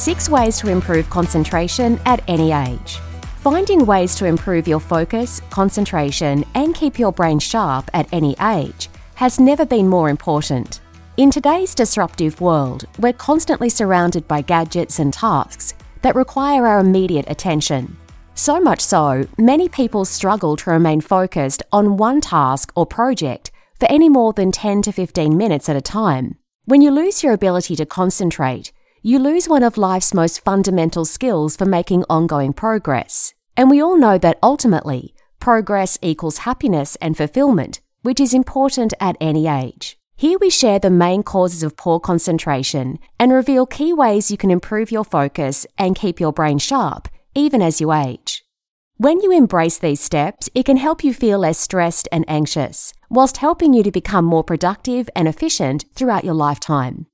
Six ways to improve concentration at any age. Finding ways to improve your focus, concentration, and keep your brain sharp at any age has never been more important. In today's disruptive world, we're constantly surrounded by gadgets and tasks that require our immediate attention. So much so, many people struggle to remain focused on one task or project for any more than 10 to 15 minutes at a time. When you lose your ability to concentrate, you lose one of life's most fundamental skills for making ongoing progress. And we all know that ultimately, progress equals happiness and fulfillment, which is important at any age. Here we share the main causes of poor concentration and reveal key ways you can improve your focus and keep your brain sharp, even as you age. When you embrace these steps, it can help you feel less stressed and anxious, whilst helping you to become more productive and efficient throughout your lifetime.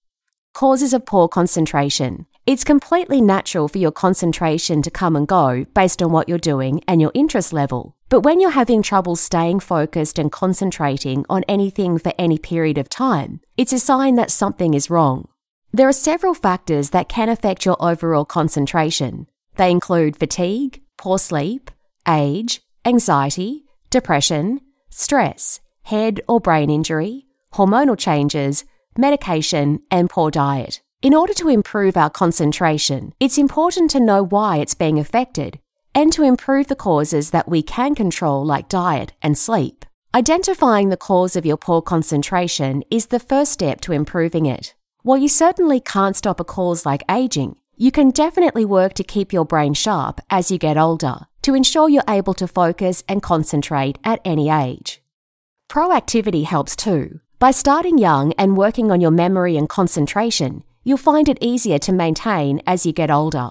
Causes of poor concentration. It's completely natural for your concentration to come and go based on what you're doing and your interest level. But when you're having trouble staying focused and concentrating on anything for any period of time, it's a sign that something is wrong. There are several factors that can affect your overall concentration. They include fatigue, poor sleep, age, anxiety, depression, stress, head or brain injury, hormonal changes, medication, and poor diet. In order to improve our concentration, it's important to know why it's being affected and to improve the causes that we can control, like diet and sleep. Identifying the cause of your poor concentration is the first step to improving it. While you certainly can't stop a cause like aging, you can definitely work to keep your brain sharp as you get older to ensure you're able to focus and concentrate at any age. Proactivity helps too. By starting young and working on your memory and concentration, you'll find it easier to maintain as you get older.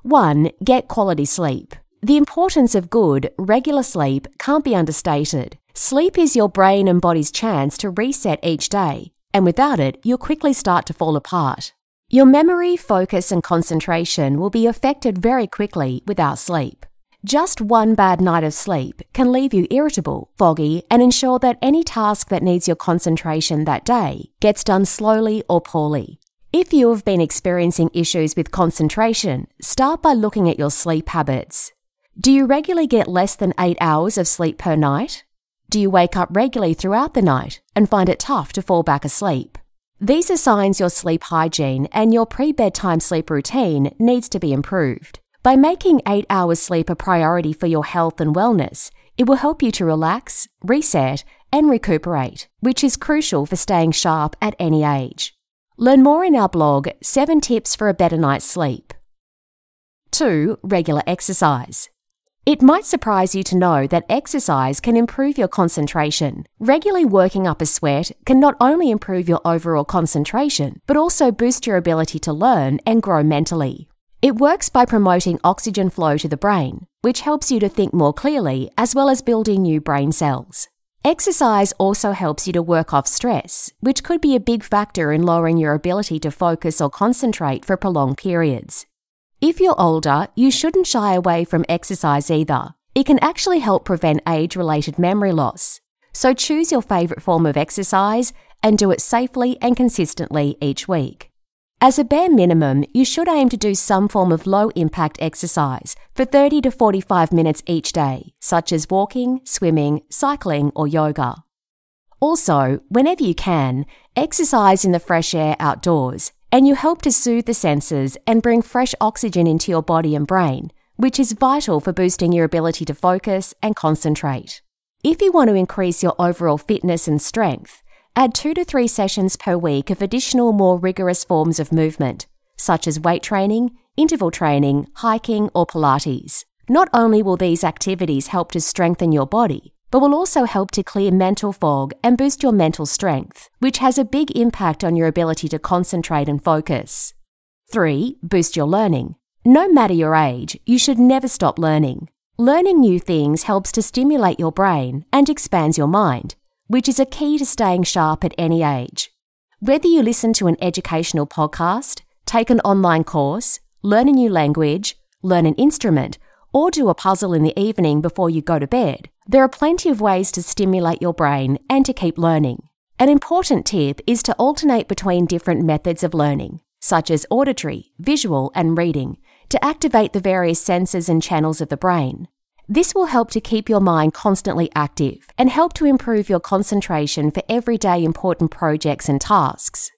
1. Get quality sleep. The importance of good, regular sleep can't be understated. Sleep is your brain and body's chance to reset each day, and without it, you'll quickly start to fall apart. Your memory, focus, and concentration will be affected very quickly without sleep. Just one bad night of sleep can leave you irritable, foggy, and ensure that any task that needs your concentration that day gets done slowly or poorly. If you have been experiencing issues with concentration, start by looking at your sleep habits. Do you regularly get less than 8 hours of sleep per night? Do you wake up regularly throughout the night and find it tough to fall back asleep? These are signs your sleep hygiene and your pre bedtime sleep routine needs to be improved. By making eight hours sleep a priority for your health and wellness, it will help you to relax, reset, and recuperate, which is crucial for staying sharp at any age. Learn more in our blog 7 Tips for a Better Night's Sleep. 2. Regular exercise. It might surprise you to know that exercise can improve your concentration. Regularly working up a sweat can not only improve your overall concentration, but also boost your ability to learn and grow mentally. It works by promoting oxygen flow to the brain, which helps you to think more clearly as well as building new brain cells. Exercise also helps you to work off stress, which could be a big factor in lowering your ability to focus or concentrate for prolonged periods. If you're older, you shouldn't shy away from exercise either. It can actually help prevent age related memory loss. So choose your favourite form of exercise and do it safely and consistently each week. As a bare minimum, you should aim to do some form of low impact exercise for 30 to 45 minutes each day, such as walking, swimming, cycling, or yoga. Also, whenever you can, exercise in the fresh air outdoors, and you help to soothe the senses and bring fresh oxygen into your body and brain, which is vital for boosting your ability to focus and concentrate. If you want to increase your overall fitness and strength, add two to three sessions per week of additional more rigorous forms of movement, such as weight training, interval training, hiking, or Pilates. Not only will these activities help to strengthen your body, but will also help to clear mental fog and boost your mental strength, which has a big impact on your ability to concentrate and focus. 3. Boost your learning. No matter your age, you should never stop learning. Learning new things helps to stimulate your brain and expands your mind, which is a key to staying sharp at any age. Whether you listen to an educational podcast, take an online course, learn a new language, learn an instrument, or do a puzzle in the evening before you go to bed, there are plenty of ways to stimulate your brain and to keep learning. An important tip is to alternate between different methods of learning, such as auditory, visual, and reading, to activate the various senses and channels of the brain. This will help to keep your mind constantly active and help to improve your concentration for everyday important projects and tasks.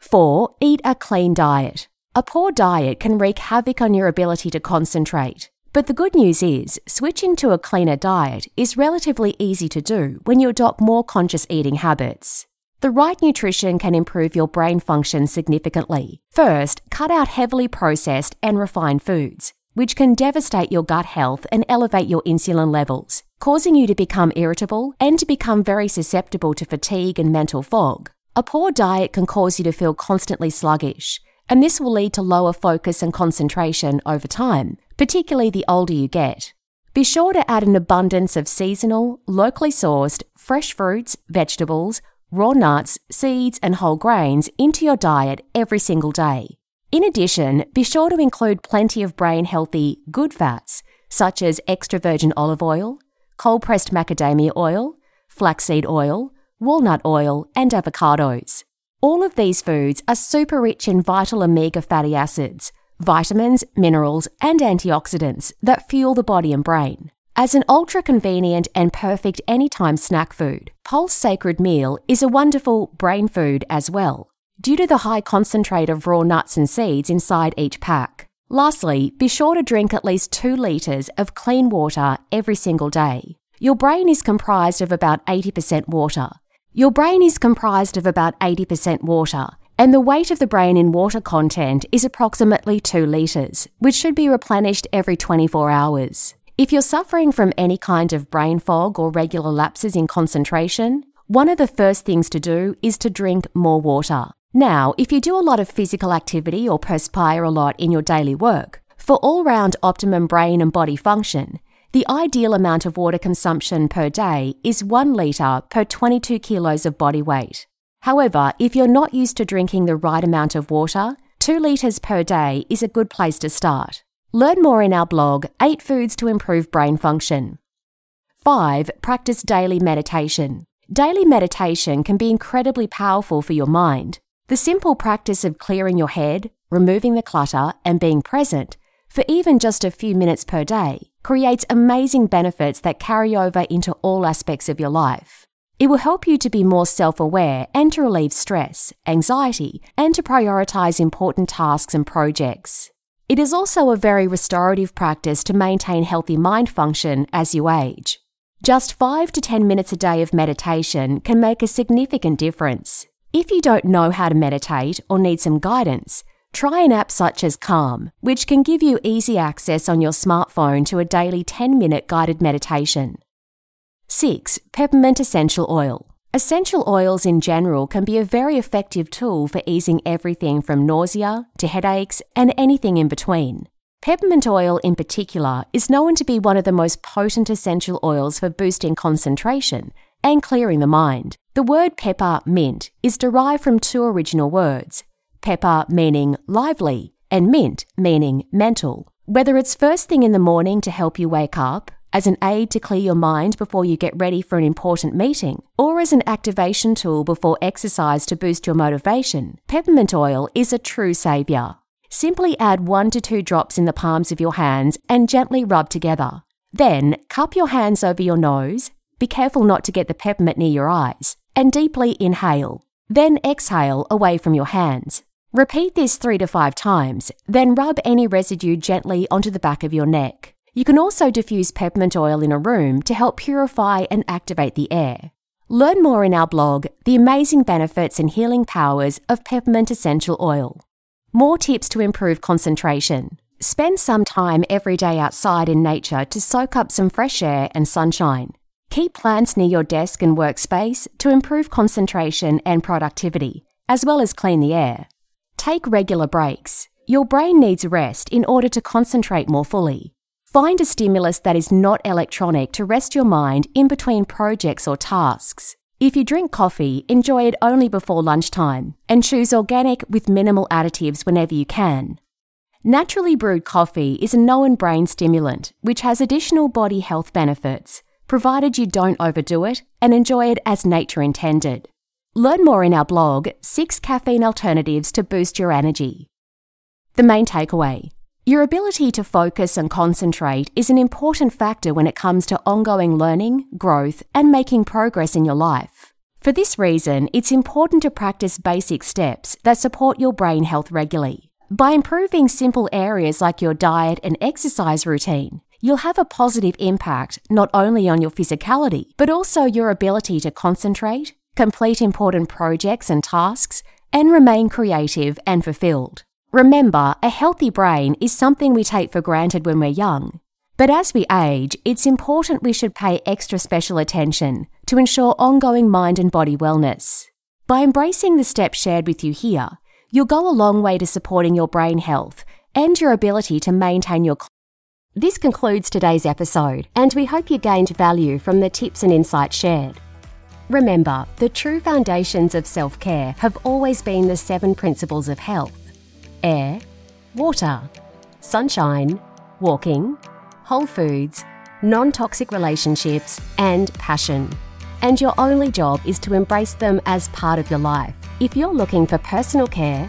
4. Eat a clean diet. A poor diet can wreak havoc on your ability to concentrate. But the good news is, switching to a cleaner diet is relatively easy to do when you adopt more conscious eating habits. The right nutrition can improve your brain function significantly. First, cut out heavily processed and refined foods, which can devastate your gut health and elevate your insulin levels, causing you to become irritable and to become very susceptible to fatigue and mental fog. A poor diet can cause you to feel constantly sluggish, and this will lead to lower focus and concentration over time, particularly the older you get. Be sure to add an abundance of seasonal, locally sourced, fresh fruits, vegetables, raw nuts, seeds, and whole grains into your diet every single day. In addition, be sure to include plenty of brain healthy, good fats, such as extra virgin olive oil, cold pressed macadamia oil, flaxseed oil, walnut oil, and avocados. All of these foods are super rich in vital omega fatty acids, vitamins, minerals, and antioxidants that fuel the body and brain. As an ultra convenient and perfect anytime snack food, Pulse Sacred Meal is a wonderful brain food as well, due to the high concentrate of raw nuts and seeds inside each pack. Lastly, be sure to drink at least 2 litres of clean water every single day. Your brain is comprised of about 80% water. Your brain is comprised of about 80% water, and the weight of the brain in water content is approximately 2 litres, which should be replenished every 24 hours. If you're suffering from any kind of brain fog or regular lapses in concentration, one of the first things to do is to drink more water. Now, if you do a lot of physical activity or perspire a lot in your daily work, for all round optimum brain and body function, the ideal amount of water consumption per day is 1 litre per 22 kilos of body weight. However, if you're not used to drinking the right amount of water, 2 litres per day is a good place to start. Learn more in our blog, 8 Foods to Improve Brain Function. 5. Practice daily meditation. Daily meditation can be incredibly powerful for your mind. The simple practice of clearing your head, removing the clutter, and being present, for even just a few minutes per day, creates amazing benefits that carry over into all aspects of your life. It will help you to be more self aware and to relieve stress, anxiety, and to prioritize important tasks and projects. It is also a very restorative practice to maintain healthy mind function as you age. Just 5 to 10 minutes a day of meditation can make a significant difference. If you don't know how to meditate or need some guidance, try an app such as Calm, which can give you easy access on your smartphone to a daily 10 minute guided meditation. 6. Peppermint Essential Oil. Essential oils in general can be a very effective tool for easing everything from nausea to headaches and anything in between. Peppermint oil, in particular, is known to be one of the most potent essential oils for boosting concentration and clearing the mind. The word pepper mint is derived from two original words pepper meaning lively, and mint meaning mental. Whether it's first thing in the morning to help you wake up, as an aid to clear your mind before you get ready for an important meeting, or as an activation tool before exercise to boost your motivation, peppermint oil is a true saviour. Simply add one to two drops in the palms of your hands and gently rub together. Then cup your hands over your nose, be careful not to get the peppermint near your eyes, and deeply inhale. Then exhale away from your hands. Repeat this three to five times, then rub any residue gently onto the back of your neck. You can also diffuse peppermint oil in a room to help purify and activate the air. Learn more in our blog, The Amazing Benefits and Healing Powers of Peppermint Essential Oil. More tips to improve concentration. Spend some time every day outside in nature to soak up some fresh air and sunshine. Keep plants near your desk and workspace to improve concentration and productivity, as well as clean the air. Take regular breaks. Your brain needs rest in order to concentrate more fully. Find a stimulus that is not electronic to rest your mind in between projects or tasks. If you drink coffee, enjoy it only before lunchtime and choose organic with minimal additives whenever you can. Naturally brewed coffee is a known brain stimulant which has additional body health benefits, provided you don't overdo it and enjoy it as nature intended. Learn more in our blog, 6 Caffeine Alternatives to Boost Your Energy. The main takeaway your ability to focus and concentrate is an important factor when it comes to ongoing learning, growth, and making progress in your life. For this reason, it's important to practice basic steps that support your brain health regularly. By improving simple areas like your diet and exercise routine, you'll have a positive impact not only on your physicality, but also your ability to concentrate, complete important projects and tasks, and remain creative and fulfilled. Remember, a healthy brain is something we take for granted when we're young. But as we age, it's important we should pay extra special attention to ensure ongoing mind and body wellness. By embracing the steps shared with you here, you'll go a long way to supporting your brain health and your ability to maintain your. This concludes today's episode, and we hope you gained value from the tips and insights shared. Remember, the true foundations of self care have always been the seven principles of health air, water, sunshine, walking, whole foods, non toxic relationships, and passion. And your only job is to embrace them as part of your life. If you're looking for personal care,